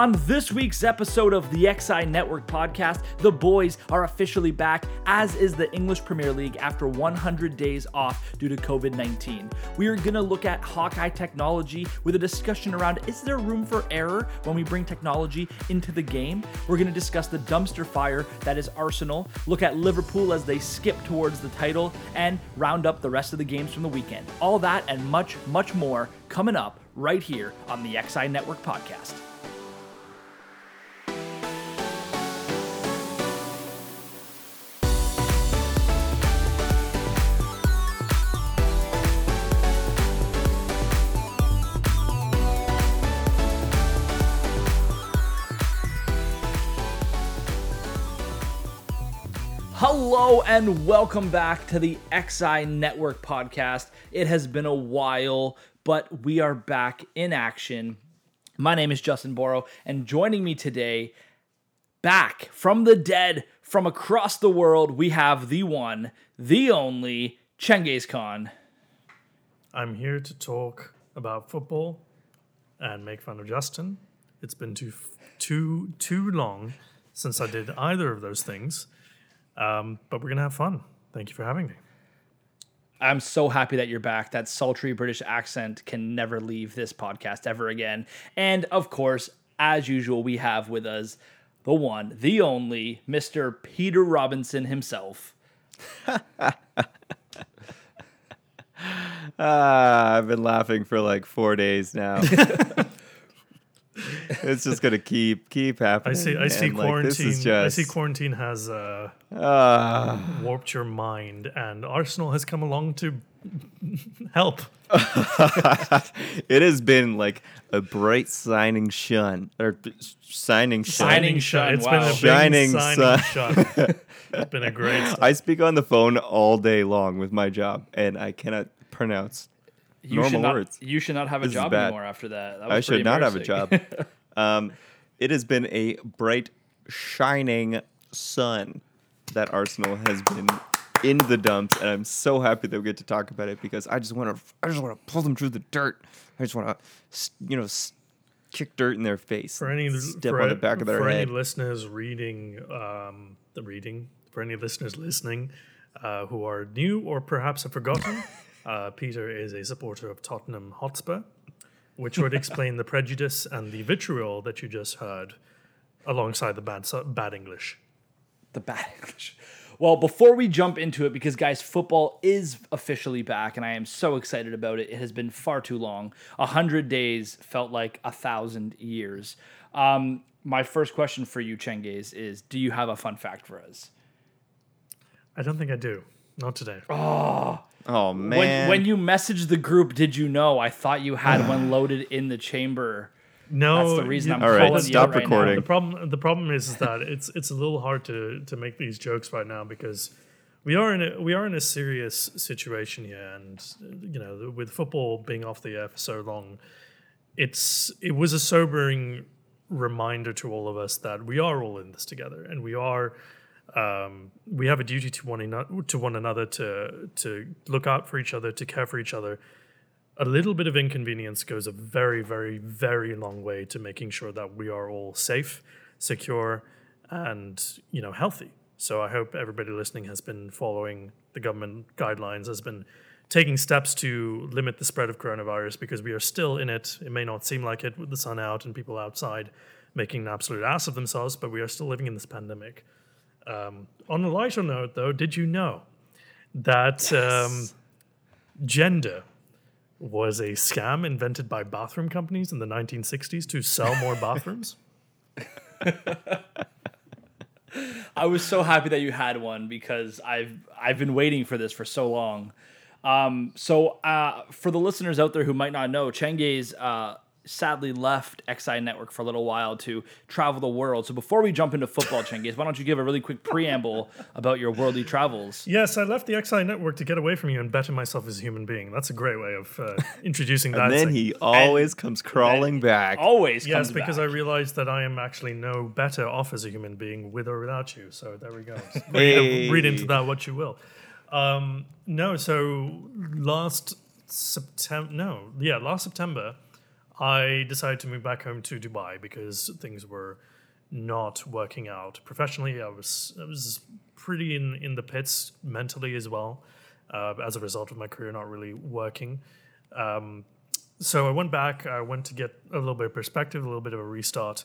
On this week's episode of the XI Network podcast, the boys are officially back, as is the English Premier League after 100 days off due to COVID 19. We are going to look at Hawkeye technology with a discussion around is there room for error when we bring technology into the game? We're going to discuss the dumpster fire that is Arsenal, look at Liverpool as they skip towards the title, and round up the rest of the games from the weekend. All that and much, much more coming up right here on the XI Network podcast. Hello and welcome back to the XI Network podcast. It has been a while, but we are back in action. My name is Justin Boro, and joining me today, back from the dead, from across the world, we have the one, the only Chengiz Khan. I'm here to talk about football and make fun of Justin. It's been too too too long since I did either of those things, um, but we're gonna have fun. Thank you for having me. I'm so happy that you're back. That sultry British accent can never leave this podcast ever again. And of course, as usual, we have with us the one, the only, Mr. Peter Robinson himself. Ah, I've been laughing for like four days now. it's just gonna keep keep happening. I see. I see and, like, quarantine. this just, I see quarantine has uh, ah. warped your mind, and Arsenal has come along to help. it has been like a bright signing shun or b- signing shun. Signing shun, It's wow. been a big Shining signing sun. shun. It's been a great. Start. I speak on the phone all day long with my job, and I cannot pronounce You normal should not, words. You should not have a This job anymore after that. that was I should not have a job. um, it has been a bright, shining sun that Arsenal has been in the dumps, and I'm so happy that we get to talk about it because I just want to, I just want to pull them through the dirt. I just want to, you know, kick dirt in their face. for any step for, on the back of their for head. any listeners reading um, the reading for any listeners listening uh, who are new or perhaps have forgotten uh, peter is a supporter of tottenham hotspur which would explain the prejudice and the vitriol that you just heard alongside the bad bad english the bad English. Well, before we jump into it, because guys, football is officially back, and I am so excited about it. It has been far too long. A hundred days felt like a thousand years. Um, my first question for you, Chengiz, is: Do you have a fun fact for us? i don't think i do not today oh Oh, when, man! when you messaged the group, did you know? I thought you had one loaded in the chamber. no That's the reason you- I'm All right, calling you stop out right now. recording. The problem the problem is that it's it's a little hard to to make these jokes right now because we are in a we are in a serious situation here, and you know with football being off the air for so long, it's it was a sobering reminder to all of us that we are all in this together, and we are. Um, we have a duty to one to one another to to look out for each other, to care for each other, a little bit of inconvenience goes a very, very, very long way to making sure that we are all safe, secure, and you know healthy. So I hope everybody listening has been following the government guidelines, has been taking steps to limit the spread of coronavirus because we are still in it. It may not seem like it with the sun out and people outside making an absolute ass of themselves, but we are still living in this pandemic. Um, on a lighter note, though, did you know that um, gender was a scam invented by bathroom companies in the 1960s to sell more bathrooms? I was so happy that you had one because I've I've been waiting for this for so long. Um, so uh, for the listeners out there who might not know, Chengiz uh, sadly left XI Network for a little while to travel the world. So before we jump into football, Chengiz, why don't you give a really quick preamble about your worldly travels? Yes, I left the XI network to get away from you and better myself as a human being. That's a great way of uh, introducing that. and then he always comes crawling back. Always Yes, comes because I realized that I am actually no better off as a human being with or without you. So there we go. Hey. read, read into that what you will. Um, no, so last September, no, yeah, last September, I decided to move back home to Dubai because things were not working out professionally. I was I was pretty in in the pits mentally as well, uh, as a result of my career not really working. Um, so I went back. I went to get a little bit of perspective, a little bit of a restart,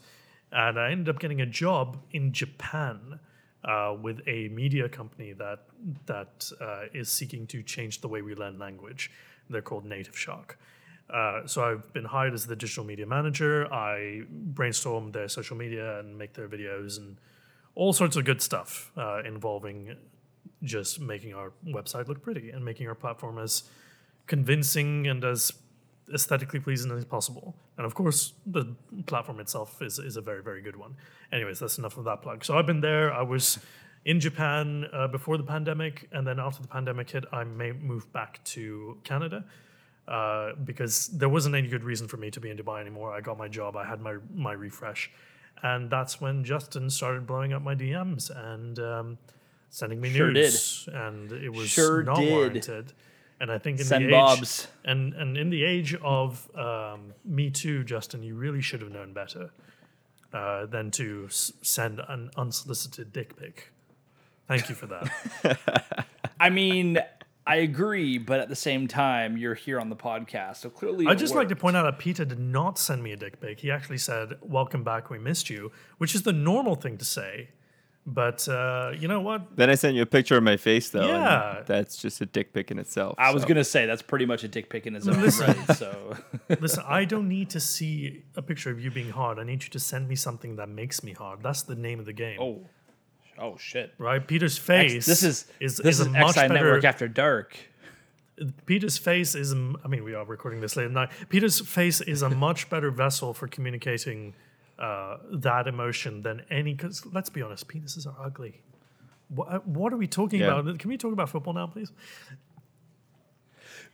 and I ended up getting a job in Japan uh, with a media company that that uh, is seeking to change the way we learn language. They're called NativShark. Uh, so I've been hired as the digital media manager. I brainstorm their social media and make their videos and all sorts of good stuff uh, involving just making our website look pretty and making our platform as convincing and as aesthetically pleasing as possible. And of course, the platform itself is, is a very, very good one. Anyways, that's enough of that plug. So I've been there. I was in Japan uh, before the pandemic. And then after the pandemic hit, I may move back to Canada. Uh, because there wasn't any good reason for me to be in Dubai anymore. I got my job, I had my my refresh, and that's when Justin started blowing up my DMs and um, sending me Sure nudes, and it was Sure not did. warranted. And I think in Send the age bobs. and and in the age of um, Me Too, Justin, you really should have known better uh, than to s- send an unsolicited dick pic. Thank you for that. I mean, I agree, but at the same time, you're here on the podcast, so clearly. I'd it just like to point out that Peter did not send me a dick pic. He actually said, "Welcome back, we missed you," which is the normal thing to say. But uh, you know what? Then I sent you a picture of my face, though. and Yeah. that's just a dick pic in itself. I was gonna say that's pretty much a dick pic in its own right. So Listen, I don't need to see a picture of you being hard. I need you to send me something that makes me hard. That's the name of the game, oh, oh shit. right? Peter's X- face. this is is, this is is a much XI better. Network After Dark. Peter's face is. I mean, we are recording this late at night. Peter's face is a much better vessel for communicating uh, that emotion than any. Because let's be honest, penises are ugly. What, what are we talking Yeah. about? Can we talk about football now, please?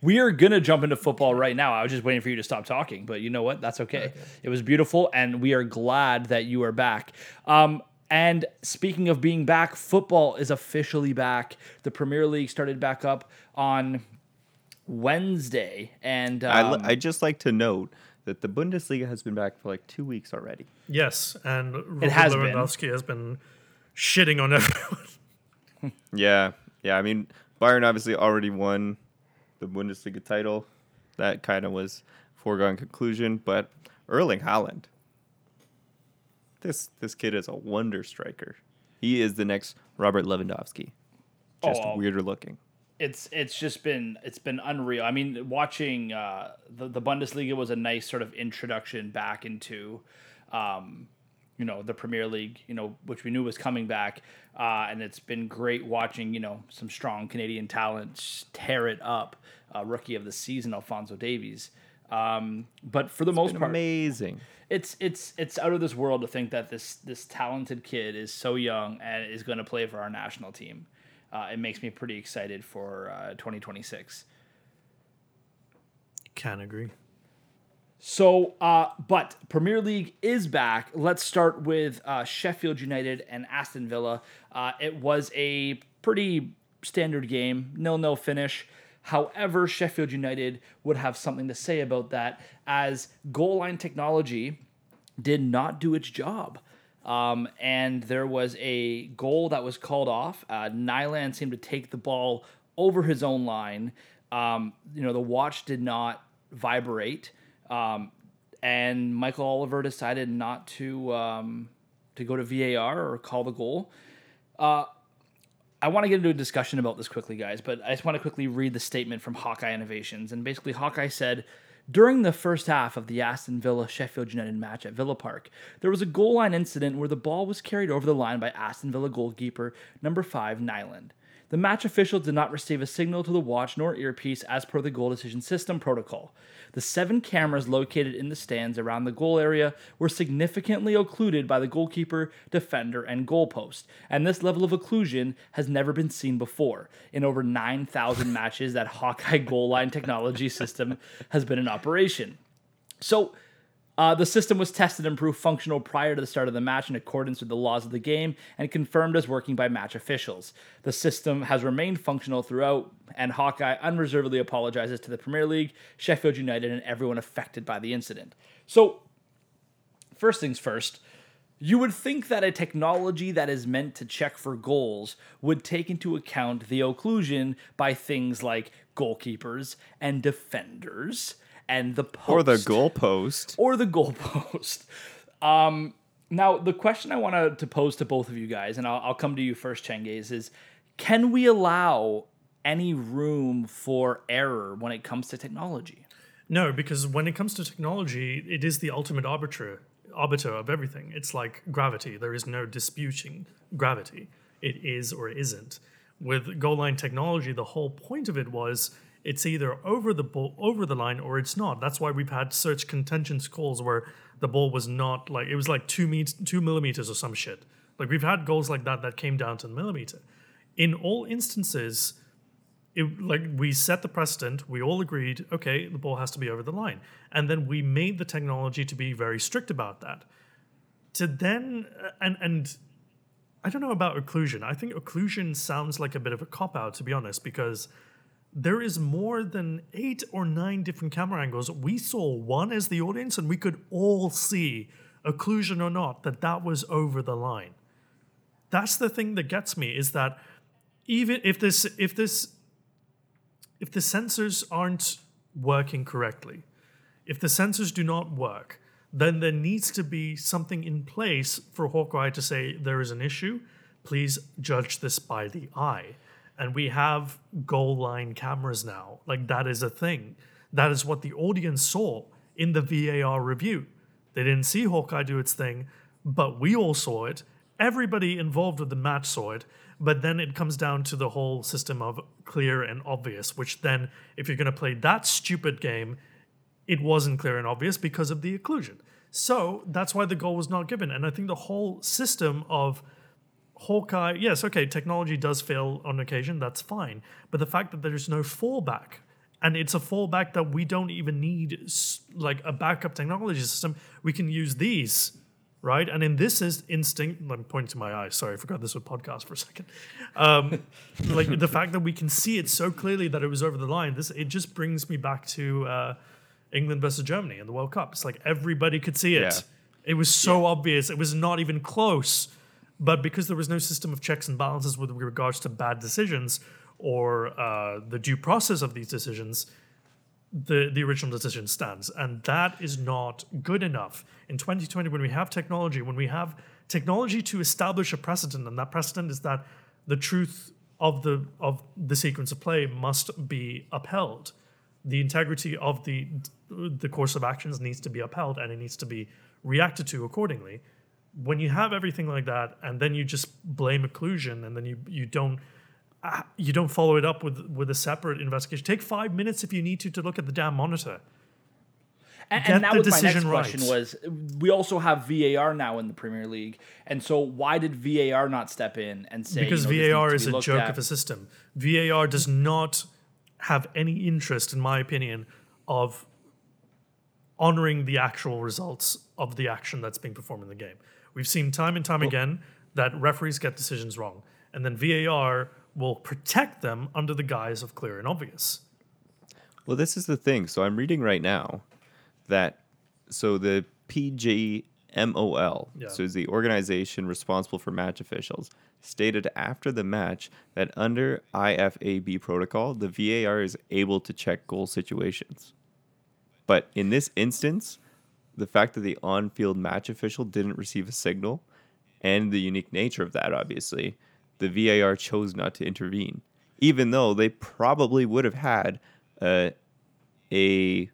We are gonna jump into football right now. I was just waiting for you to stop talking, but you know what? That's okay. It was beautiful, and we are glad that you are back. Um, and speaking of being back, football is officially back. The Premier League started back up on Wednesday, and I, um, I just like to note that the Bundesliga has been back for like two weeks already. Yes, and Robert has been. Lewandowski has been shitting on everyone. Yeah, yeah. I mean, Bayern obviously already won the Bundesliga title. That kind of was foregone conclusion. But Erling Haaland, this this kid is a wonder striker. He is the next Robert Lewandowski, just Oh, weirder looking. it's it's just been it's been unreal. I mean, watching uh, the the Bundesliga was a nice sort of introduction back into, um, you know, the Premier League. You know, which we knew was coming back, uh, and it's been great watching you know some strong Canadian talent just tear it up. Uh, rookie of the season, Alfonso Davies. Um, but for the most Been part, amazing. It's it's it's out of this world to think that this this talented kid is so young and is going to play for our national team. Uh, it makes me pretty excited for uh, 2026. Can agree. So, uh, but Premier League is back. Let's start with uh, Sheffield United and Aston Villa. Uh, it was a pretty standard game, nil nil finish. However, Sheffield United would have something to say about that as goal line technology did not do its job. Um, and there was a goal that was called off. Uh, Nyland seemed to take the ball over his own line. Um, you know, the watch did not vibrate. Um, and Michael Oliver decided not to um, to go to VAR or call the goal. Uh, I want to get into a discussion about this quickly, guys, but I just want to quickly read the statement from Hawkeye Innovations. And basically, Hawkeye said during the first half of the Aston Villa Sheffield United match at Villa Park, there was a goal line incident where the ball was carried over the line by Aston Villa goalkeeper number five, Nyland. The match official did not receive a signal to the watch nor earpiece as per the goal decision system protocol. The seven cameras located in the stands around the goal area were significantly occluded by the goalkeeper, defender, and goalpost, and this level of occlusion has never been seen before in over 9,000 matches that Hawkeye goal line technology system has been in operation. So, Uh, the system was tested and proved functional prior to the start of the match in accordance with the laws of the game and confirmed as working by match officials. The system has remained functional throughout, and Hawkeye unreservedly apologizes to the Premier League, Sheffield United, and everyone affected by the incident. So, first things first, you would think that a technology that is meant to check for goals would take into account the occlusion by things like goalkeepers and defenders and the post Or the goalpost. or the goalpost. Um, now, the question I wanted to pose to both of you guys, and I'll, I'll come to you first, Chengiz, is can we allow any room for error when it comes to technology? No, because when it comes to technology, it is the ultimate arbiter arbiter of everything. It's like gravity. There is no disputing gravity. It is or isn't. With goal line technology, the whole point of it was it's either over the ball, over the line or it's not. That's why we've had such contentious calls where the ball was not like it was like two met- two millimeters or some shit. Like we've had goals like that that came down to the millimeter. In all instances, it, like we set the precedent we all agreed okay the ball has to be over the line and then we made the technology to be very strict about that to then uh, and and i don't know about occlusion i think occlusion sounds like a bit of a cop out to be honest because there is more than eight or nine different camera angles we saw one as the audience and we could all see occlusion or not that that was over the line that's the thing that gets me is that even if this if this if the sensors aren't working correctly, if the sensors do not work, then there needs to be something in place for Hawkeye to say there is an issue. Please judge this by the eye. And we have goal line cameras now. Like that is a thing. That is what the audience saw in the VAR review. They didn't see Hawkeye do its thing, but we all saw it. Everybody involved with the match saw it. But then it comes down to the whole system of clear and obvious, which then, if you're going to play that stupid game, it wasn't clear and obvious because of the occlusion. So that's why the goal was not given. And I think the whole system of Hawkeye, yes, okay, technology does fail on occasion, that's fine. But the fact that there's no fallback, and it's a fallback that we don't even need s- like a backup technology system, we can use these, right? And in this is instinct, I'm pointing to my eyes, sorry, I forgot this was podcast for a second. Um, like the fact that we can see it so clearly that it was over the line, this it just brings me back to uh, England versus Germany in the World Cup. It's like everybody could see it. Yeah. It was so obvious. It was not even close. But because there was no system of checks and balances with regards to bad decisions or uh, the due process of these decisions, the, the original decision stands. And that is not good enough. In 2020, when we have technology, when we have technology to establish a precedent, and that precedent is that the truth of the of the sequence of play must be upheld. The integrity of the the course of actions needs to be upheld and it needs to be reacted to accordingly. When you have everything like that, and then you just blame occlusion, and then you you don't uh, you don't follow it up with with a separate investigation. Take five minutes if you need to to look at the damn monitor. And, and that the was my next decision question right. was we also have VAR now in the Premier League. And so why did VAR not step in and say because you know, VAR is a joke at? of a system. VAR does not have any interest, in my opinion, of honoring the actual results of the action that's being performed in the game. We've seen time and time again that referees get decisions wrong, and then VAR will protect them under the guise of clear and obvious. Well, this is the thing. So I'm reading right now that so the PGMOL, Yeah. so is the organization responsible for match officials, stated after the match that under IFAB protocol, the VAR is able to check goal situations. But in this instance, the fact that the on-field match official didn't receive a signal and the unique nature of that obviously, the VAR chose not to intervene, even though they probably would have had a, a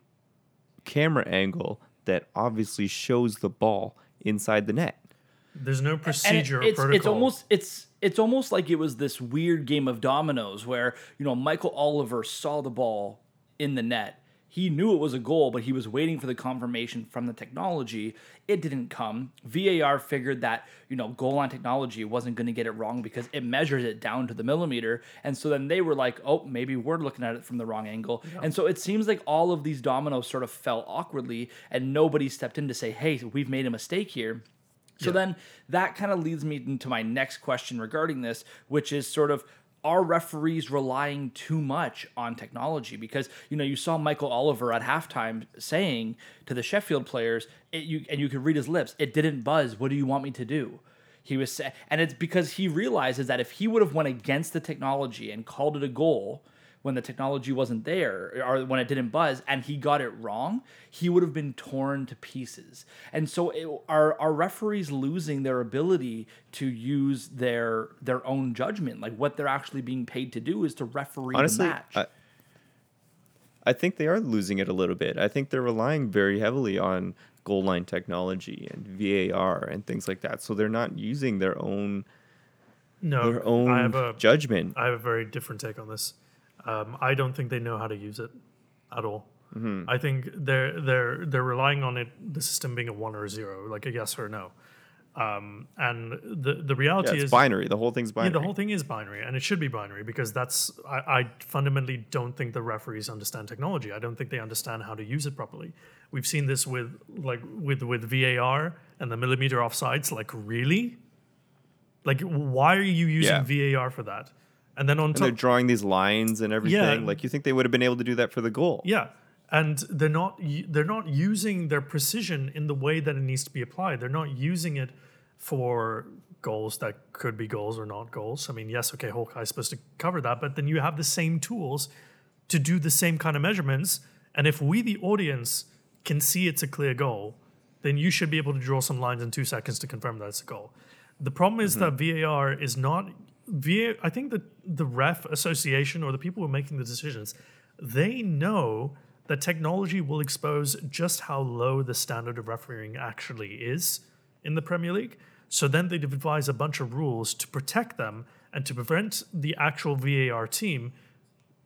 camera angle that obviously shows the ball inside the net. There's no And it- procedure or it's, protocol. it's almost it's it's almost like it was this weird game of dominoes where you know Michael Oliver saw the ball in the net. He knew it was a goal, but he was waiting for the confirmation from the technology. It didn't come. VAR figured that, you know, goal line technology wasn't going to get it wrong because it measures it down to the millimeter. And so then they were like, oh, maybe we're looking at it from the wrong angle. And so it seems like all of these dominoes sort of fell awkwardly and nobody stepped in to say, hey, we've made a mistake here. So then that kind of leads me into my next question regarding this, which is sort of are referees relying too much on technology? Because you know you saw Michael Oliver at halftime saying to the Sheffield players, you and you could read his lips, "It didn't buzz. What do you want me to do?" He was, and it's because he realizes that if he would have went against the technology and called it a goal when the technology wasn't there or when it didn't buzz and he got it wrong, he would have been torn to pieces. And so it, are are referees losing their ability to use their their own judgment? Like what they're actually being paid to do is to referee Honestly, the match. I, I think they are losing it a little bit. I think they're relying very heavily on goal line technology and VAR and things like that. So they're not using their own No, their own I have a judgment. I have a very different take on this. Um, I don't think they know how to use it at all. I think they're they're they're relying on it, the system being a one or a zero, like a yes or a no. Um, and the the Yeah, reality it's is binary. The whole thing's Yeah, binary. the whole thing is binary, and it should be binary because that's. I, I fundamentally don't think the referees understand technology. I don't think they understand how to use it properly. We've seen this with like with with VAR and the millimeter offsides. Like really, like why are you using VAR for that? And then on and they're drawing these lines and everything. Yeah. Like you think they would have been able to do that for the goal? Yeah, and they're not they're not using their precision in the way that it needs to be applied. They're not using it for goals that could be goals or not goals. I mean, yes, okay, Hawkeye's supposed to cover that, but then you have the same tools to do the same kind of measurements. And if we, the audience, can see it's a clear goal, then you should be able to draw some lines in two seconds to confirm that it's a goal. The problem is mm-hmm. that VAR is not VAR. I think that the ref association or the people who are making the decisions, they know that technology will expose just how low the standard of refereeing actually is in the Premier League. So then they devise a bunch of rules to protect them and to prevent the actual VAR team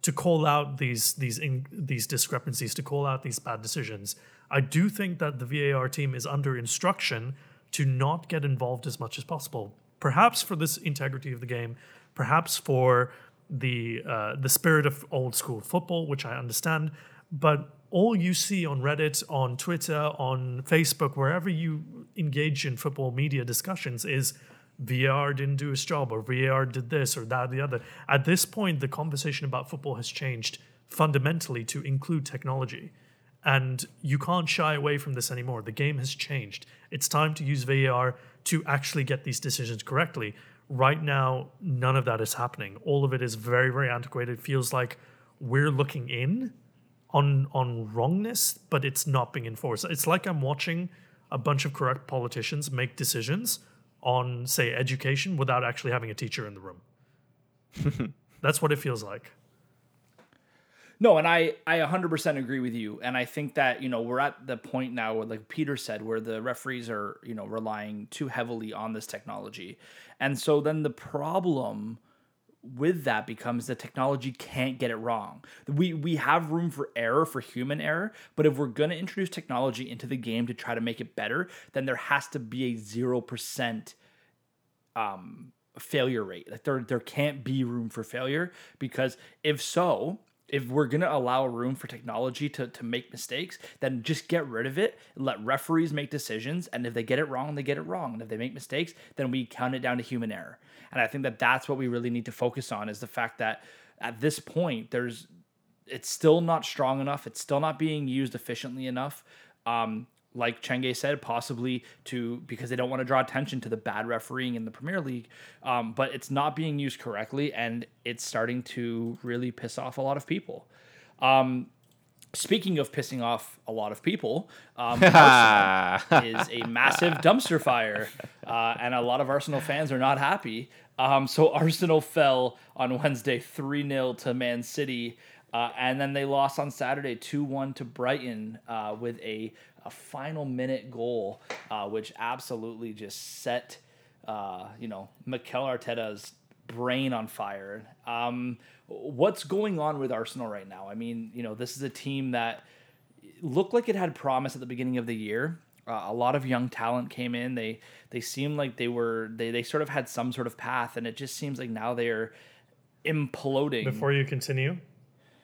to call out these these in, these discrepancies, to call out these bad decisions. I do think that the VAR team is under instruction to not get involved as much as possible. Perhaps for this integrity of the game, perhaps for the uh, the spirit of old school football, which I understand. But all you see on Reddit, on Twitter, on Facebook, wherever you engage in football media discussions, is VAR didn't do its job, or VAR did this or that, or the other. At this point, the conversation about football has changed fundamentally to include technology. And you can't shy away from this anymore. The game has changed. It's time to use VAR to actually get these decisions correctly. Right now, none of that is happening. All of it is very, very antiquated. It feels like we're looking in on on wrongness, but it's not being enforced. It's like I'm watching a bunch of corrupt politicians make decisions on, say, education without actually having a teacher in the room. That's what it feels like. No, and I I 100% agree with you, and I think that you know we're at the point now where, like Peter said, where the referees are you know relying too heavily on this technology, and so then the problem with that becomes the technology can't get it wrong. We we have room for error for human error, but if we're going to introduce technology into the game to try to make it better, then there has to be a 0% um failure rate. Like there there can't be room for failure because if so, if we're gonna allow room for technology to, to make mistakes, then just get rid of it. Let referees make decisions, and if they get it wrong, they get it wrong. And if they make mistakes, then we count it down to human error. And I think that that's what we really need to focus on is the fact that at this point, there's it's still not strong enough. It's still not being used efficiently enough. Um, like Chenge said, possibly to because they don't want to draw attention to the bad refereeing in the Premier League. Um, but it's not being used correctly, and it's starting to really piss off a lot of people. Um, speaking of pissing off a lot of people, um, Arsenal is a massive dumpster fire, uh, and a lot of Arsenal fans are not happy. Um, so Arsenal fell on Wednesday 3 0 to Man City. Uh, and then they lost on Saturday 2 1 to Brighton uh, with a, a final minute goal, uh, which absolutely just set, uh, you know, Mikel Arteta's brain on fire. Um, what's going on with Arsenal right now? I mean, you know, this is a team that looked like it had promise at the beginning of the year. Uh, a lot of young talent came in. They they seemed like they were they they sort of had some sort of path, and it just seems like now they're imploding. Before you continue,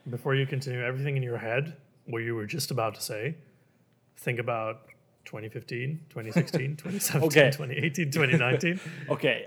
before you continue, everything in your head, what you were just about to say, think about 2015, 2016, 2017, Okay. 2018, 2019. okay,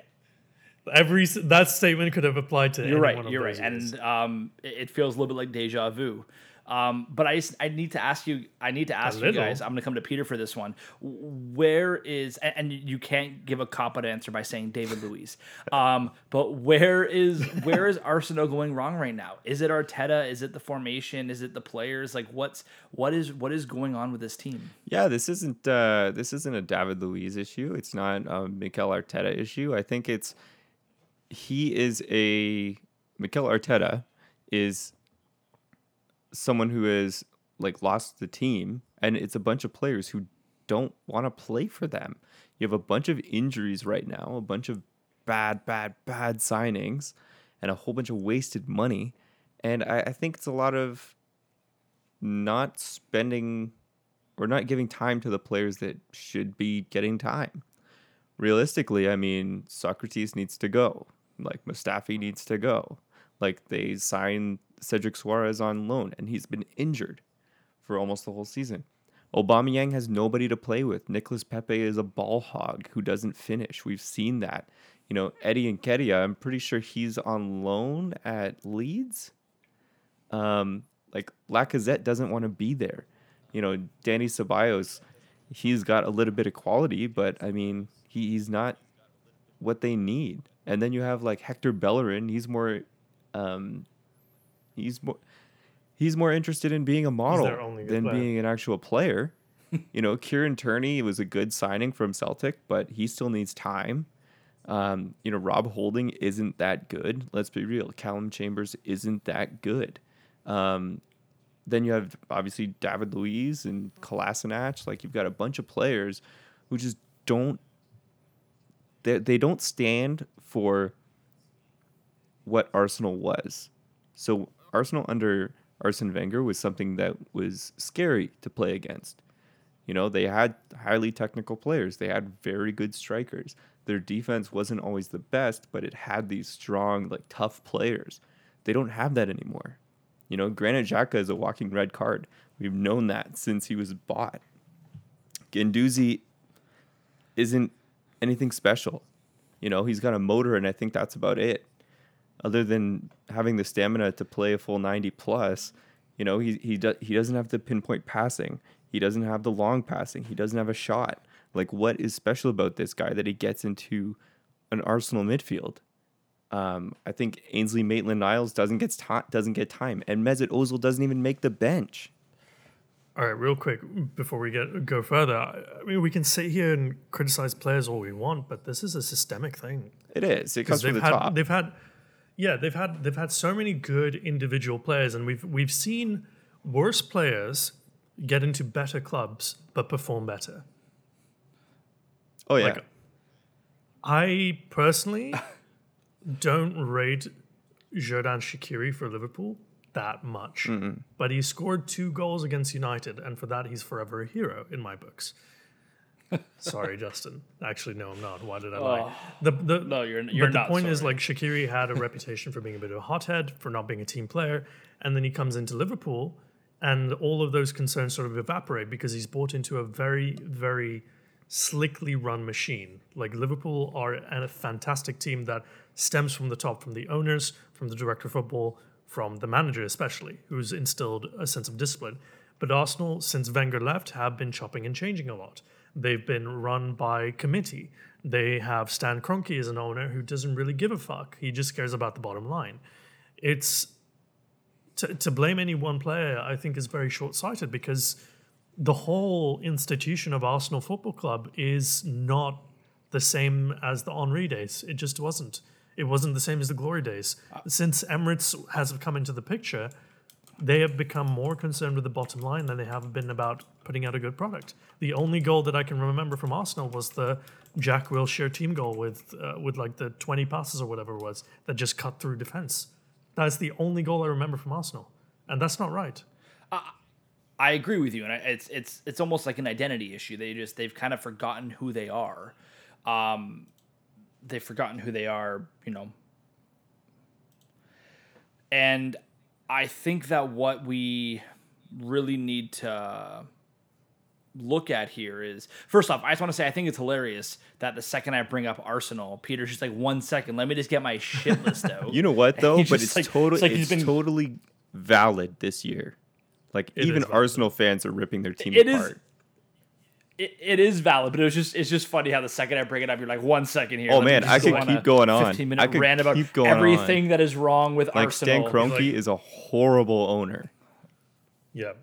Every that statement could have applied to You're any right. one of You're right, years. and um, it feels a little bit like deja vu. Um, but i i need to ask you. I need to ask you guys. I'm going to come to Peter for this one. Where is and, and you can't give a cop out answer by saying David Luiz. Um, but where is where is Arsenal going wrong right now? Is it Arteta? Is it the formation? Is it the players? Like what's what is what is going on with this team? Yeah, this isn't uh, this isn't a David Luiz issue. It's not a Mikel Arteta issue. I think it's he is a Mikel Arteta is someone who has like lost the team, and it's a bunch of players who don't want to play for them. You have a bunch of injuries right now, a bunch of bad, bad, bad signings, and a whole bunch of wasted money. And I, I think it's a lot of not spending or not giving time to the players that should be getting time. Realistically, I mean, Sokratis needs to go. Like Mustafi needs to go. Like they signed Cedric Soares on loan and he's been injured for almost the whole season. Aubameyang has nobody to play with. Nicholas Pepe is a ball hog who doesn't finish. We've seen that. You know, Eddie and Nketiah, I'm pretty sure he's on loan at Leeds. Um, like Lacazette doesn't want to be there. You know, Danny Ceballos, he's got a little bit of quality, but I mean, he, he's not what they need. And then you have like Hector Bellerin. He's more, um, he's more, he's more interested in being a model their only good than player. being an actual player. you know, Kieran Tierney was a good signing from Celtic, but he still needs time. Um, you know, Rob Holding isn't that good. Let's be real. Calum Chambers isn't that good. Um, then you have obviously David Luiz and Kolasinac. Like you've got a bunch of players who just don't they, they don't stand for what Arsenal was. So Arsenal under Arsene Wenger was something that was scary to play against. You know, they had highly technical players. They had very good strikers. Their defense wasn't always the best, but it had these strong, like tough players. They don't have that anymore. You know, Granit Xhaka is a walking red card. We've known that since he was bought. Guendouzi isn't anything special. You know, he's got a motor, and I think that's about it. Other than having the stamina to play a full 90 plus, you know, he he do, he doesn't have the pinpoint passing. He doesn't have the long passing. He doesn't have a shot. Like, what is special about this guy that he gets into an Arsenal midfield? Um, I think Ainsley Maitland-Niles doesn't get ti- doesn't get time, and Mesut Ozil doesn't even make the bench. All right, real quick before we get go further. I I mean, we can sit here and criticize players all we want, but this is a systemic thing. It is. It comes from the had top. they've had yeah they've had they've had so many good individual players and we've we've seen worse players get into better clubs but perform better. Oh yeah. like i personally don't rate Xherdan Shaqiri for Liverpool that much but he scored two goals against United and for that he's forever a hero in my books Sorry, Justin. Actually, no, I'm not. Why did I oh. lie? The, the, No, you're- you're but the not point is, like Shaqiri had a reputation for being a bit of a hothead, for not being a team player, and then he comes into Liverpool, and all of those concerns sort of evaporate because he's bought into a very, very slickly run machine. Like Liverpool are a fantastic team that stems from the top, from the owners, from the director of football, from the manager especially, who's instilled a sense of discipline. But Arsenal, since Wenger left, have been chopping and changing a lot. They've been run by committee. They have Stan Kroenke as an owner who doesn't really give a fuck. He just cares about the bottom line. It's to, to blame any one player, I think, is very short sighted because the whole institution of Arsenal Football Club is not the same as the Henry days. It just wasn't. It wasn't the same as the glory days. Uh, Since Emirates has come into the picture, they have become more concerned with the bottom line than they have been about putting out a good product. The only goal that I can remember from Arsenal was the Jack Wilshere team goal with uh, with like the 20 passes or whatever it was that just cut through defense. That's the only goal I remember from Arsenal, and that's not right. I agree with you, and I, it's it's it's almost like an identity issue. They just they've kind of forgotten who they are. Um, they've forgotten who they are, you know. And I think that what we really need to look at here is first off, I just want to say I think it's hilarious that the second I bring up Arsenal, Peter's just like one second, let me just get my shit list out. You know what though? But it's like- totally it's like it's, been- totally valid this year. Like It even. Arsenal fans are ripping their team It is- apart. It, it is valid, but it was just it's just funny how the second I bring it up, you're like one second here. Oh, man, I go could on keep going on. 15 minute I minute could rant about keep going on. everything that is wrong with Like Arsenal. Stan Kroenke is a horrible owner. Yeah.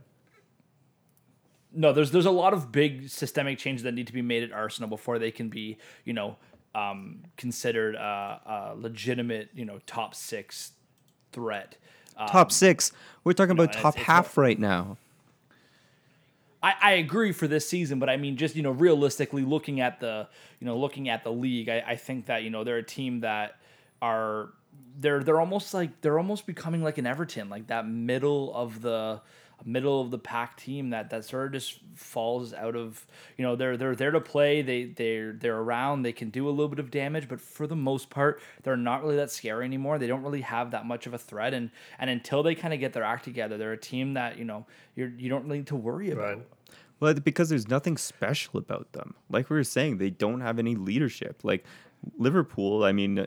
no, there's there's a lot of big systemic changes that need to be made at Arsenal before they can be, you know, um, considered a, a legitimate, you know, top six threat. Um, Top six. We're talking about it's- top it's half right now. I, I agree for this season, but I mean, just you know, realistically looking at the you know looking at the league, I, I think that you know they're a team that are they're they're almost like they're almost becoming like an Everton, like that middle of the middle of the pack team that that sort of just falls out of you know they're they're there to play they they're they're around they can do a little bit of damage but for the most part they're not really that scary anymore they don't really have that much of a threat and and until they kind of get their act together they're a team that you know you're you don't really need to worry about Right. Well, because there's nothing special about them. Like we were saying, they don't have any leadership. Like Liverpool, I mean,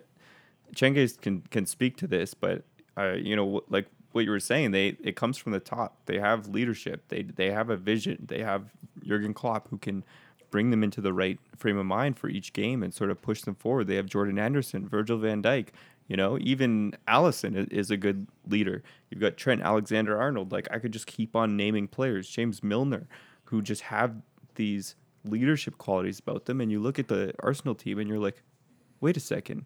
Cengiz can can speak to this, but uh, you know, like what you were saying, they it comes from the top. They have leadership. They they have a vision. They have Jurgen Klopp who can bring them into the right frame of mind for each game and sort of push them forward. They have Jordan Henderson, Virgil van Dijk. You know, even Alisson is a good leader. You've got Trent Alexander Arnold. Like I could just keep on naming players. James Milner, who just have these leadership qualities about them. And you look at the Arsenal team and you're like, wait a second,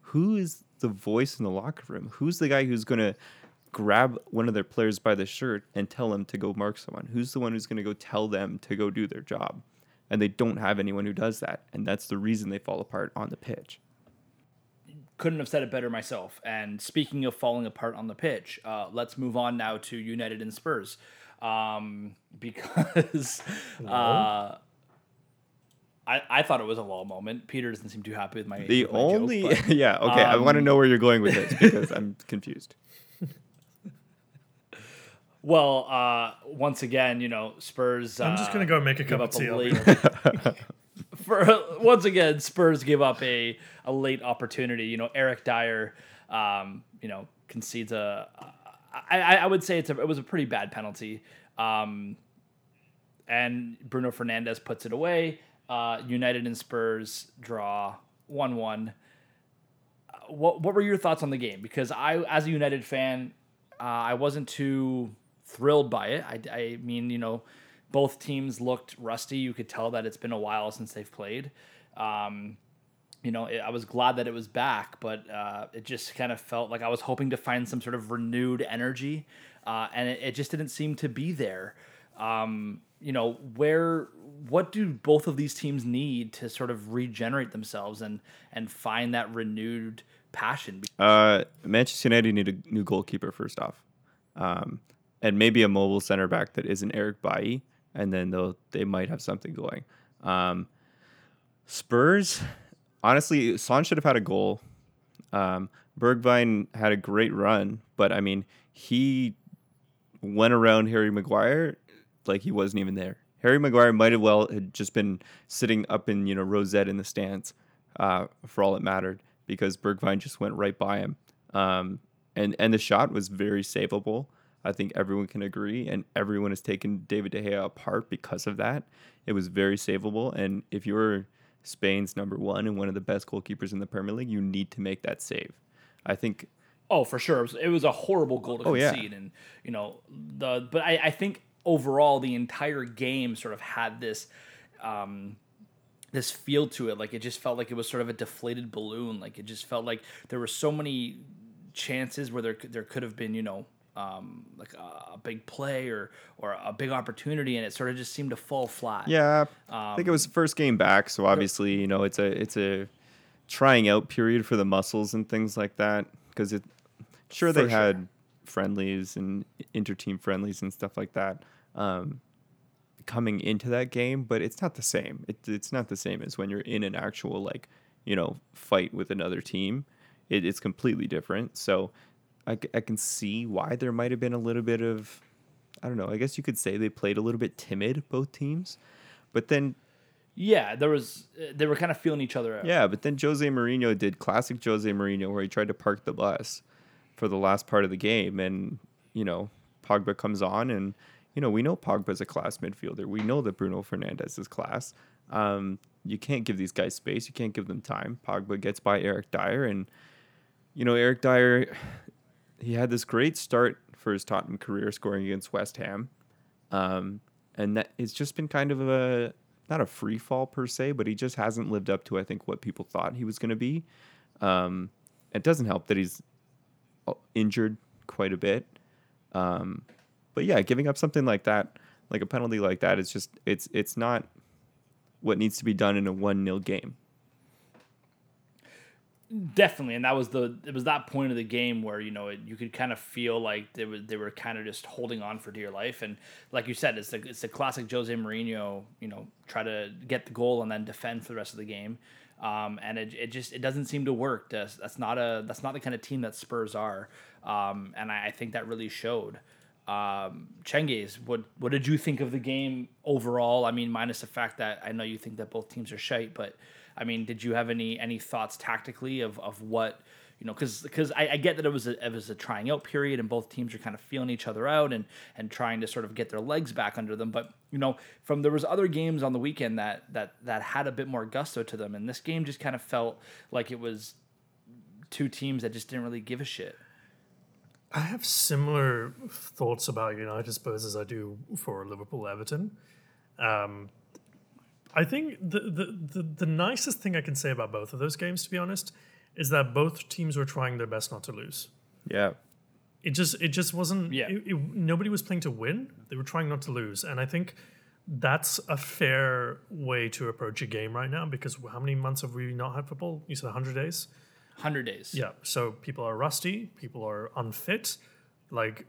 who is the voice in the locker room? Who's the guy who's going to grab one of their players by the shirt and tell them to go mark someone? Who's the one who's going to go tell them to go do their job? And they don't have anyone who does that. And that's the reason they fall apart on the pitch. couldn't have said it better myself. And speaking of falling apart on the pitch, uh, let's move on now to United and Spurs, um, because uh, I I thought it was a lull moment. Peter doesn't seem too happy with my The with my joke, only, but- yeah, okay. I want to um, know where you're going with this because I'm confused. Well, uh, once again, you know, Spurs. I'm just uh, gonna go make a give cup of up a tea. Late- for once again, Spurs give up a, a late opportunity. You know, Eric Dier, um, you know, concedes a. I, I I would say it's a, it was a pretty bad penalty, um, and Bruno Fernandes puts it away. Uh, United and Spurs draw one one. What what were your thoughts on the game? Because I, as a United fan, uh, I wasn't too thrilled by it. I, I mean, you know, both teams looked rusty. You could tell that it's been a while since they've played. Um, you know, it, I was glad that it was back, but uh, it just kind of felt like I was hoping to find some sort of renewed energy, uh, and it, it just didn't seem to be there. Um, you know, where what do both of these teams need to sort of regenerate themselves and and find that renewed passion? Uh, Manchester United need a new goalkeeper first off, um, and maybe a mobile center back that isn't Eric Bailly, and then they'll they might have something going. Um, Spurs, honestly, Son should have had a goal. Um, Bergwijn had a great run, but I mean, he went around Harry Maguire like he wasn't even there. Harry Maguire might have well had just been sitting up in you know Rosette in the stands uh, for all it mattered because Bergwijn just went right by him. Um, and and the shot was very savable. I think everyone can agree, and everyone has taken David De Gea apart because of that. It was very savable, and if you're Spain's number one and one of the best goalkeepers in the Premier League, you need to make that save. I think Oh, for sure. It was, it was a horrible goal to Oh, yeah. concede, and you know the. But I, I think overall the entire game sort of had this, um, this feel to it. Like it just felt like it was sort of a deflated balloon. Like it just felt like there were so many chances where there there could have been you know um, like a, a big play or or a big opportunity, and it sort of just seemed to fall flat. Yeah, I think it was the first game back, so obviously you know it's a it's a trying out period for the muscles and things like that because it sure they sure. had friendlies and inter-team friendlies and stuff like that um, coming into that game, but it's not the same. It, it's not the same as when you're in an actual like you know fight with another team. It, it's completely different. So I, I can see why there might have been a little bit of I don't know. I guess you could say they played a little bit timid, both teams. But then Yeah, there was they were kind of feeling each other out. yeah, but then Jose Mourinho did classic Jose Mourinho where he tried to park the bus for the last part of the game and you know, Pogba comes on and you know, we know Pogba's a class midfielder. We know that Bruno Fernandes is class. Um, you can't give these guys space. You can't give them time. Pogba gets by Eric Dier and you know, Eric Dier he had this great start for his Tottenham career scoring against West Ham. Um, and that it's just been kind of a not a free fall per se, but he just hasn't lived up to I think what people thought he was going to be. Um, it doesn't help that he's uh, injured quite a bit. Um, but yeah, giving up something like that, like a penalty like that, it's just it's it's not what needs to be done in a one 0 game. Definitely, and that was the it was that point of the game where you know it, you could kind of feel like they were they were kind of just holding on for dear life, and like you said, it's the it's the classic Jose Mourinho, you know, try to get the goal and then defend for the rest of the game, um, and it, it just it doesn't seem to work. That's, that's not a that's not the kind of team that Spurs are, um, and I, I think that really showed. Um, Chengiz, what what did you think of the game overall? I mean, minus the fact that I know you think that both teams are shite, but I mean, did you have any any thoughts tactically of, of what you know? Because because I, I get that it was a it was a trying out period and both teams are kind of feeling each other out and and trying to sort of get their legs back under them. But you know, from there was other games on the weekend that that that had a bit more gusto to them, and this game just kind of felt like it was two teams that just didn't really give a shit. I have similar thoughts about United Spurs as I do for Liverpool Everton. Um, I think the, the, the, the nicest thing I can say about both of those games, to be honest, is that both teams were trying their best not to lose. Yeah. It just it just wasn't. Yeah. it- it- nobody was playing to win. They were trying not to lose, and I think that's a fair way to approach a game right now. Because how many months have we not had football? You said hundred days. Hundred days. Yeah. So people are rusty. People are unfit. Like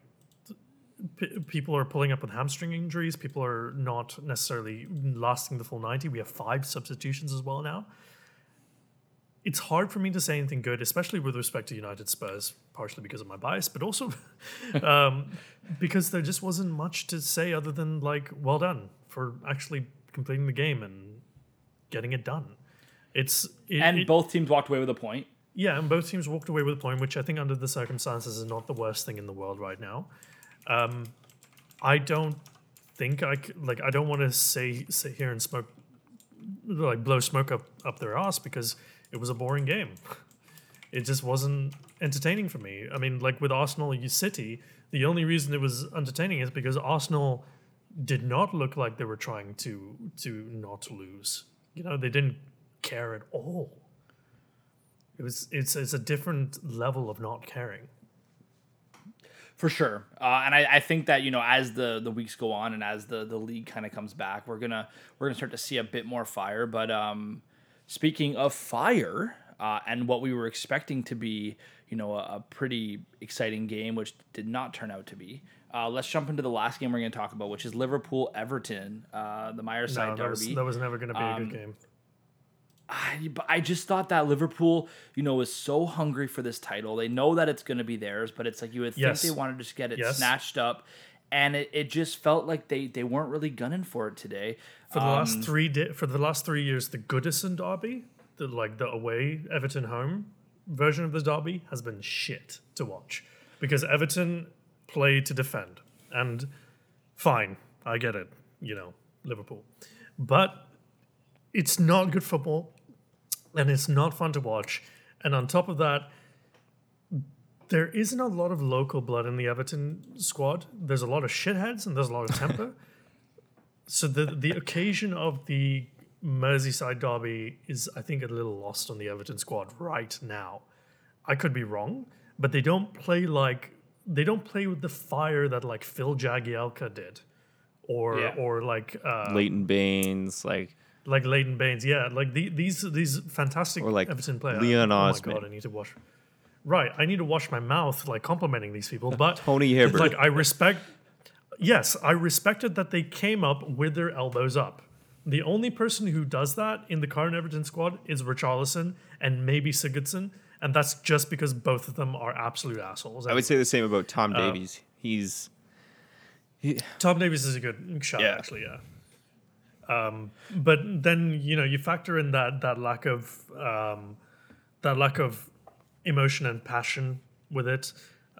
p- people are pulling up with hamstring injuries. People are not necessarily lasting the full ninety. We have five substitutions as well now. It's hard for me to say anything good, especially with respect to United Spurs, partially because of my bias, but also um, because there just wasn't much to say other than like, well done for actually completing the game and getting it done. It's it, And it- both teams walked away with a point. yeah, and both teams walked away with a point, which I think under the circumstances is not the worst thing in the world right now. Um, I don't think I c- like. I don't want to say sit here and smoke, like blow smoke up up their ass because it was a boring game. It just wasn't entertaining for me. I mean, like with Arsenal City, the only reason it was entertaining is because Arsenal did not look like they were trying to to not lose. You know, they didn't care at all. It was it's it's a different level of not caring. For sure, uh, and I, I think that you know as the the weeks go on and as the the league kind of comes back, we're gonna we're gonna start to see a bit more fire. But um, speaking of fire, uh, and what we were expecting to be, you know, a, a pretty exciting game, which did not turn out to be. Uh, let's jump into the last game we're going to talk about, which is Liverpool Everton, uh, the Merseyside No, that Derby. was that was never going to be a Um, good game. I, but I just thought that Liverpool, you know, was so hungry for this title. They know that it's going to be theirs, but it's like you would think Yes. they wanted to just get it Yes. snatched up. And it, it just felt like they, they weren't really gunning for it today. For the Um, last three di- for the last three years, the Goodison derby, the like the away Everton home version of the derby, has been shit to watch because Everton play to defend, and fine, I get it, you know, Liverpool, but it's not good football, and it's not fun to watch. And on top of that, there isn't a lot of local blood in the Everton squad. There's a lot of shitheads and there's a lot of temper. so the the occasion of the Merseyside derby is, I think, a little lost on the Everton squad right now. I could be wrong, but they don't play like they don't play with the fire that like Phil Jagielka did, or Yeah. or like uh, Leighton Baines, like like Leighton Baines. Yeah, like the, these these fantastic Or like Everton players. Leon oh my god, I need to wash. Right, I need to wash my mouth like complimenting these people, but Tony Hibbert. like I respect. Yes, I respected that they came up with their elbows up. The only person who does that in the current Everton squad is Richarlison and maybe Sigurdsson, and that's just because both of them are absolute assholes. I would say the same about Tom Uh, Davies. He's Tom Davies is a good shot, Yeah. actually. Yeah. Um, but then you know you factor in that that lack of um, that lack of emotion and passion with it,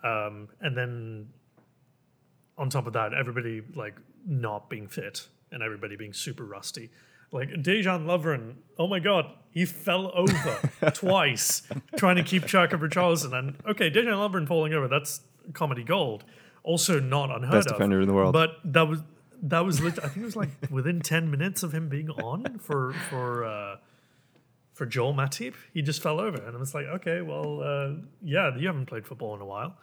um, and then on top of that, everybody like not being fit and everybody being super rusty. Like Dejan Lovren, oh my god, he fell over twice trying to keep track of Richarlison. And okay, Dejan Lovren falling over, that's comedy gold. Also not unheard Best of. defender in the world. But that was that was lit- I think it was like within ten minutes of him being on for for uh, for Joel Matip, he just fell over, and I was like, okay, well, uh, yeah, you haven't played football in a while.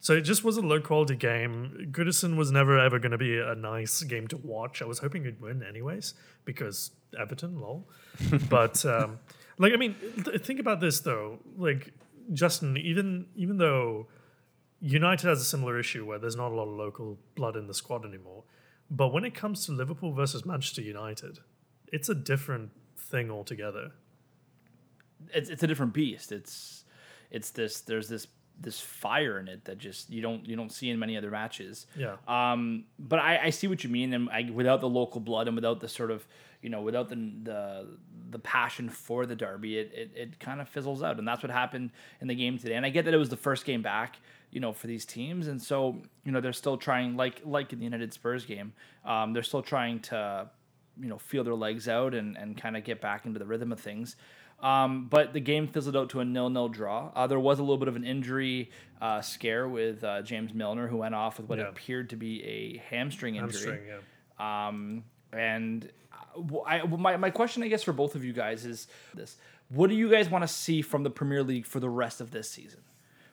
So it just was a low quality game. Goodison was never ever going to be a nice game to watch. I was hoping he'd win anyways because Everton, lol. but um, like, I mean, th- think about this though. Like Justin, even even though United has a similar issue where there's not a lot of local blood in the squad anymore, but when it comes to Liverpool versus Manchester United, it's a different thing altogether. it's it's a different beast. It's it's this there's this this fire in it that just you don't you don't see in many other matches. Yeah. Um, but I, I see what you mean, and I, without the local blood and without the sort of you know without the the the passion for the derby, it it, it kind of fizzles out, and that's what happened in the game today. And I get that it was the first game back, you know, for these teams, and so you know they're still trying, like like in the United Spurs game, um, they're still trying to you know feel their legs out and and kind of get back into the rhythm of things. Um, but the game fizzled out to a nil-nil draw. Uh, there was a little bit of an injury uh, scare with uh, James Milner, who went off with what Yeah. appeared to be a hamstring injury. Hamstring, yeah. Um, and uh, w- I, my, my question, I guess, for both of you guys is this: What do you guys want to see from the Premier League for the rest of this season?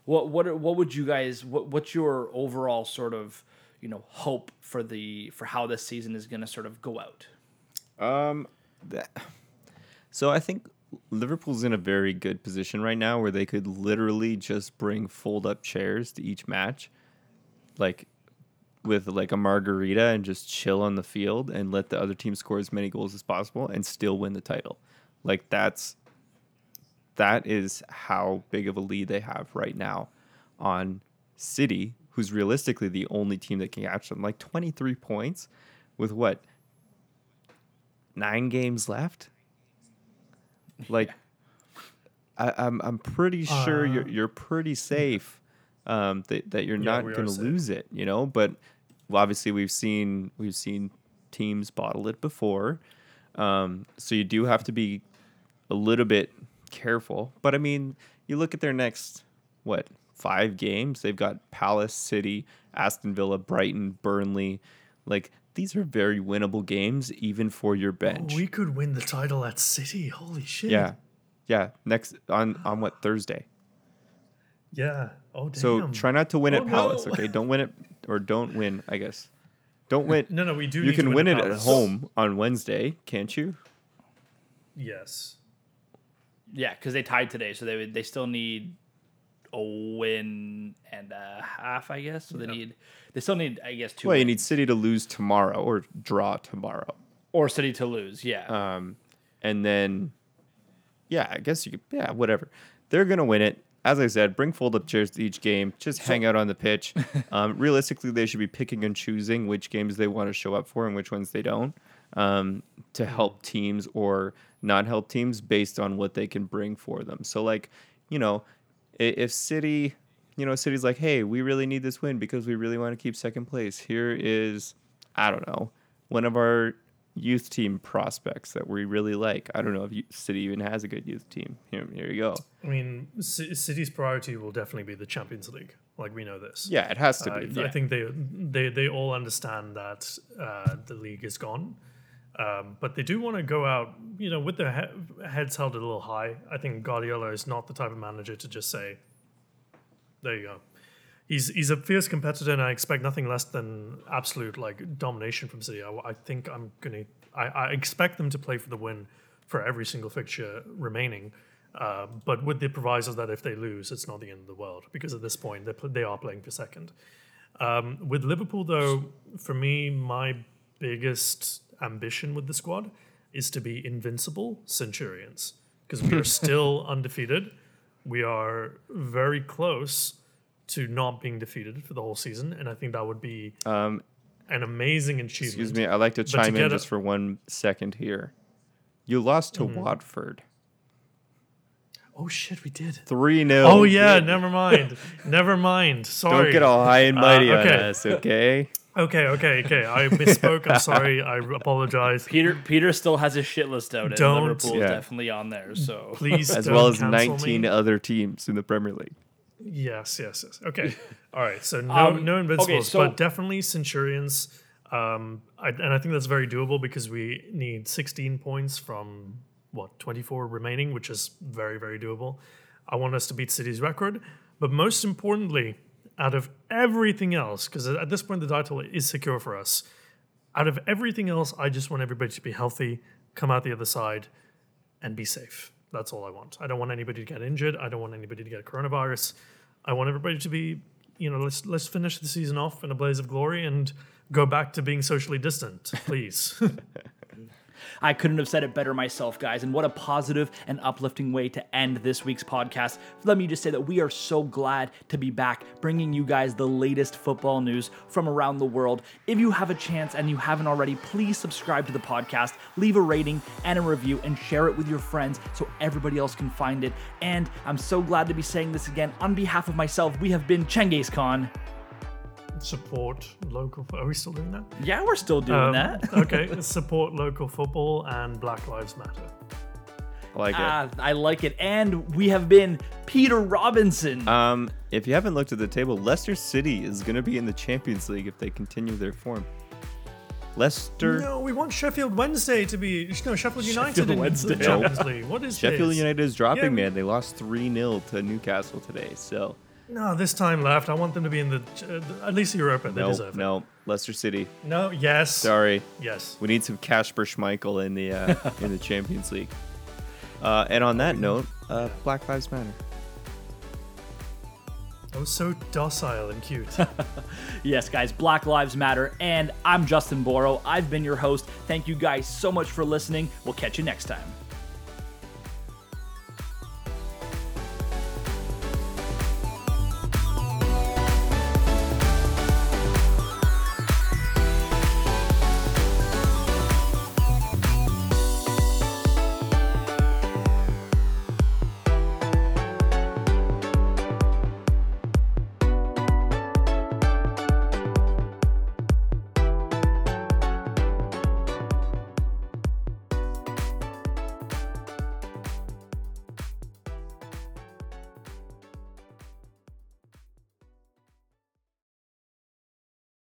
What what what would you guys? What what's your overall sort of you know hope for the for how this season is going to sort of go out? Um, that, so I think Liverpool's in a very good position right now where they could literally just bring fold up chairs to each match, like with like a margarita and just chill on the field and let the other team score as many goals as possible and still win the title. Like that's that is how big of a lead they have right now on City, who's realistically the only team that can catch them. Like 23 points with what nine games left. Like, I, I'm I'm pretty sure you're you're pretty safe. Um, that that you're not going to lose it, you know. But well, obviously, we've seen we've seen teams bottle it before, um, so you do have to be a little bit careful. But I mean, you look at their next what five games? They've got Palace, City, Aston Villa, Brighton, Burnley. Like these are very winnable games, even for your oh, bench. Oh, We could win the title at City. Holy shit. yeah, yeah. Next on on what Thursday? Yeah. Oh damn. So try not to win Oh, at Palace, no. okay? Don't win it or don't win. I guess don't win. No, no, we do. You need to can win at it at home on Wednesday, can't you? Yes. Yeah, because they tied today, so they would they still need a win and a half, I guess. So they need they still need, I guess, two Well, you need City to lose tomorrow or draw tomorrow. or City to lose. Yeah, Um, and then, yeah, I guess you could, yeah, whatever. They're going to win it. As I said, bring fold up chairs to each game. Just hang out on the pitch. um, realistically, they should be picking and choosing which games they want to show up for and which ones they don't um, to help teams or not help teams based on what they can bring for them. So, like, you know, i- if City, you know, City's like, hey, we really need this win because we really want to keep second place. Here is, I don't know, one of our youth team prospects that we really like. I don't know if City even has a good youth team. Here, here you go. I mean, C- City's priority will definitely be the Champions League. Like we know this. Yeah, it has to Uh, be. I think they they they all understand that uh, the league is gone, um, but they do want to go out, you know, with their he- heads held a little high. I think Guardiola is not the type of manager to just say, "There you go." he's he's a fierce competitor, and I expect nothing less than absolute like domination from City. I, I think I'm gonna. I, I expect them to play for the win for every single fixture remaining. Uh, but with the proviso that if they lose, it's not the end of the world because at this point they they are playing for second. Um, with Liverpool, though, for me, my biggest ambition with the squad is to be invincible Centurions because we are still undefeated. We are very close to not being defeated for the whole season, and I think that would be Um, an amazing achievement. excuse me, I'd like to to chime in get a- just for one second here. You lost to Watford. Oh shit, we did. 3 0. Oh yeah, never mind. never mind. Sorry. Don't get all high and mighty Uh, on us, okay? Okay, okay, okay. I misspoke. I'm sorry. I apologize. Peter Peter still has his shit list out, and Don't- Liverpool's Yeah. definitely on there. So Please, As don't well as 19 me. other teams in the Premier League. Yes, yes, yes. Okay. All right. So no, Um, no okay, invincibles, so- but definitely Centurions. Um, I, and I think that's very doable because we need 16 points from what 24 remaining, which is very, very doable. I want us to beat City's record, but most importantly, out of everything else, because at this point the title is secure for us. Out of everything else, I just want everybody to be healthy, come out the other side, and be safe. That's all I want. I don't want anybody to get injured. I don't want anybody to get coronavirus. I want everybody to be, you know, let's let's finish the season off in a blaze of glory and go back to being socially distant, please. I couldn't have said it better myself, guys. And what a positive and uplifting way to end this week's podcast. Let me just say that we are so glad to be back bringing you guys the latest football news from around the world. If you have a chance and you haven't already, please subscribe to the podcast, leave a rating and a review, and share it with your friends so everybody else can find it. And I'm so glad to be saying this again. On behalf of myself, we have been Chengiz Khan. Support local. Are we still doing that? Yeah, we're still doing Um, that. okay. Support local football and Black Lives Matter. I like it. Ah, I like it. And we have been Peter Robinson. Um, if you haven't looked at the table, Leicester City is going to be in the Champions League if they continue their form. Leicester, No, we want Sheffield Wednesday to be no Sheffield United Sheffield in Wednesday. the Champions League. What is Sheffield this? United is dropping, Yeah, we- man. They lost 3 0 to Newcastle today. So, No, this time left. I want them to be in the uh, at least Europa. They no, deserve it. no. Leicester City. No, yes, Sorry. yes. We need some Kasper Schmeichel in the uh, in the Champions League. Uh, and on that note, uh, Black Lives Matter. That was so docile and cute. Yes, guys, Black Lives Matter. And I'm Justin Borrow. I've been your host. Thank you guys so much for listening. We'll catch you next time.